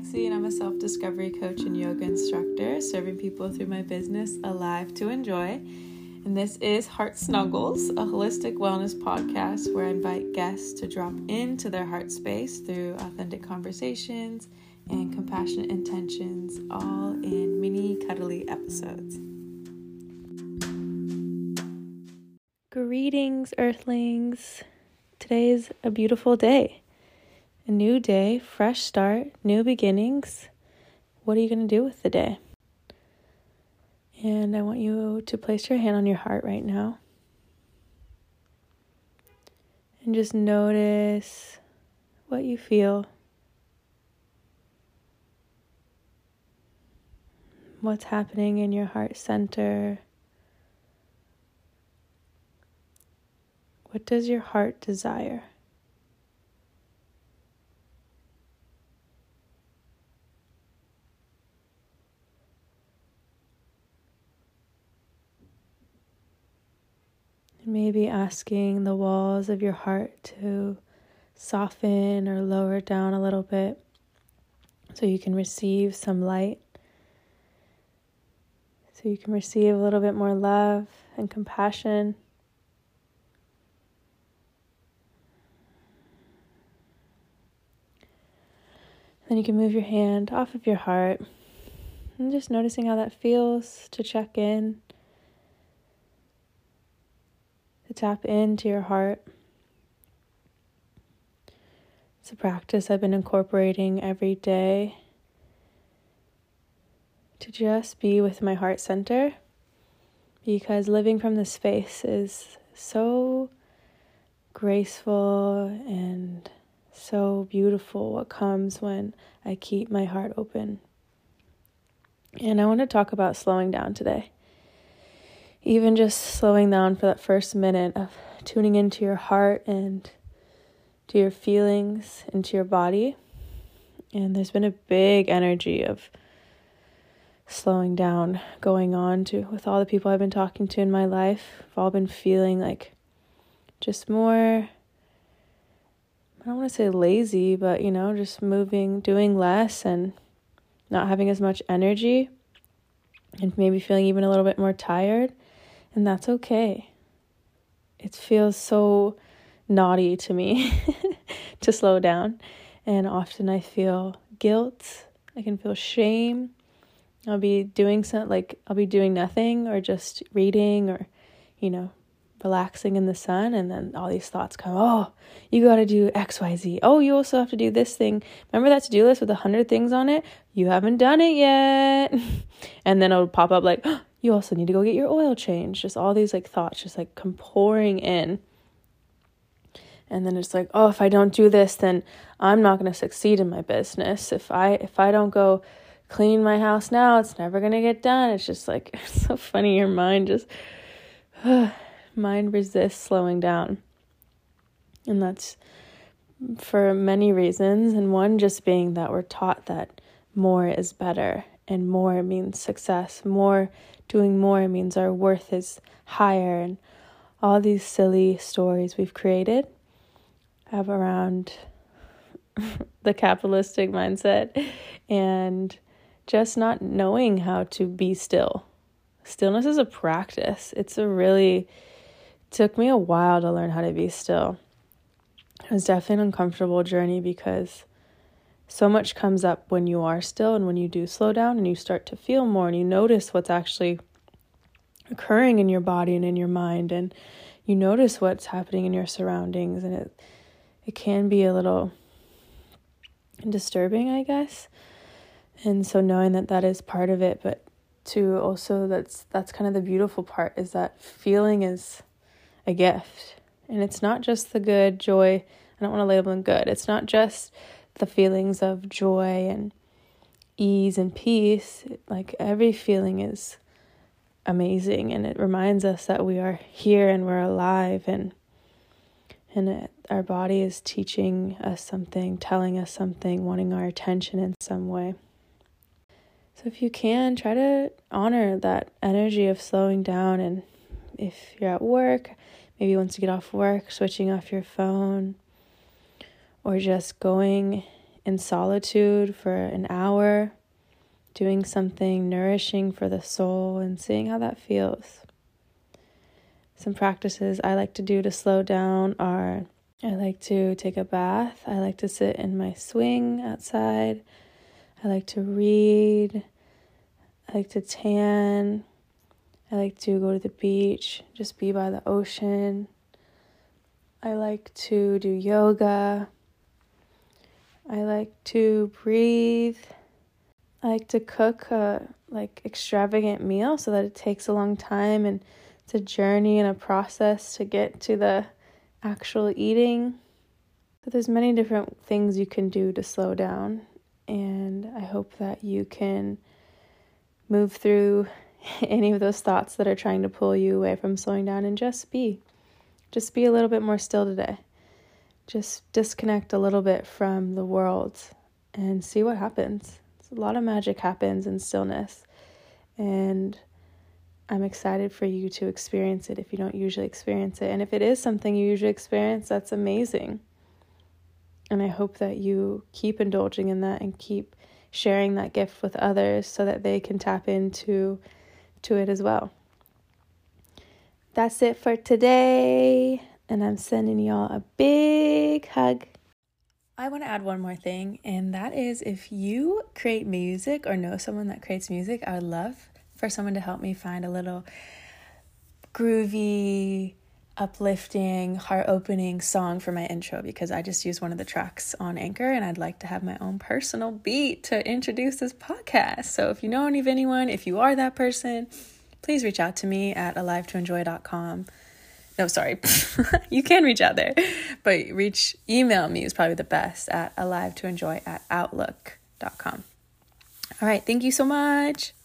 Lexi, and I'm a self discovery coach and yoga instructor, serving people through my business, Alive to Enjoy. And this is Heart Snuggles, a holistic wellness podcast where I invite guests to drop into their heart space through authentic conversations and compassionate intentions, all in mini cuddly episodes. Greetings, Earthlings. Today's a beautiful day. A new day, fresh start, new beginnings. What are you going to do with the day? And I want you to place your hand on your heart right now. And just notice what you feel. What's happening in your heart center. What does your heart desire? Maybe asking the walls of your heart to soften or lower down a little bit so you can receive some light, so you can receive a little bit more love and compassion. Then you can move your hand off of your heart. And just noticing how that feels to check in to tap into your heart. It's a practice I've been incorporating every day to just be with my heart center because living from this space is so graceful and so beautiful what comes when I keep my heart open. And I want to talk about slowing down today even just slowing down for that first minute of tuning into your heart and to your feelings, into your body. And there's been a big energy of slowing down going on to with all the people I've been talking to in my life. I've all been feeling like just more I don't want to say lazy, but you know, just moving, doing less and not having as much energy and maybe feeling even a little bit more tired and that's okay. It feels so naughty to me to slow down, and often I feel guilt. I can feel shame. I'll be doing something like I'll be doing nothing or just reading or, you know, relaxing in the sun and then all these thoughts come oh you got to do xyz oh you also have to do this thing remember that to-do list with a hundred things on it you haven't done it yet and then it'll pop up like oh, you also need to go get your oil change. Just all these like thoughts just like come pouring in. And then it's like, oh, if I don't do this, then I'm not going to succeed in my business. If I if I don't go clean my house now, it's never going to get done. It's just like it's so funny your mind just uh, mind resists slowing down. And that's for many reasons and one just being that we're taught that more is better and more means success. More doing more means our worth is higher, and all these silly stories we've created have around the capitalistic mindset and just not knowing how to be still. Stillness is a practice. It's a really took me a while to learn how to be still. It was definitely an uncomfortable journey because so much comes up when you are still and when you do slow down and you start to feel more and you notice what's actually occurring in your body and in your mind and you notice what's happening in your surroundings and it it can be a little disturbing i guess. And so knowing that that is part of it but to also that's that's kind of the beautiful part is that feeling is a gift. And it's not just the good joy i don't want to label them good. It's not just the feelings of joy and ease and peace, like every feeling is amazing and it reminds us that we are here and we're alive and and it, our body is teaching us something, telling us something, wanting our attention in some way. So if you can, try to honor that energy of slowing down and if you're at work, maybe once you get off work, switching off your phone, or just going in solitude for an hour, doing something nourishing for the soul, and seeing how that feels. Some practices I like to do to slow down are I like to take a bath, I like to sit in my swing outside, I like to read, I like to tan, I like to go to the beach, just be by the ocean. I like to do yoga. I like to breathe. I like to cook a like extravagant meal so that it takes a long time and it's a journey and a process to get to the actual eating. But there's many different things you can do to slow down and I hope that you can move through any of those thoughts that are trying to pull you away from slowing down and just be. Just be a little bit more still today. Just disconnect a little bit from the world and see what happens. a lot of magic happens in stillness. And I'm excited for you to experience it if you don't usually experience it. And if it is something you usually experience, that's amazing. And I hope that you keep indulging in that and keep sharing that gift with others so that they can tap into to it as well. That's it for today, and I'm sending y'all a big hug. I want to add one more thing, and that is if you create music or know someone that creates music, I would love for someone to help me find a little groovy, uplifting, heart opening song for my intro because I just used one of the tracks on Anchor and I'd like to have my own personal beat to introduce this podcast. So if you know any of anyone, if you are that person, please reach out to me at alivetoenjoy.com. No, sorry. you can reach out there, but reach email me is probably the best at alive to enjoy at outlook.com. All right, thank you so much.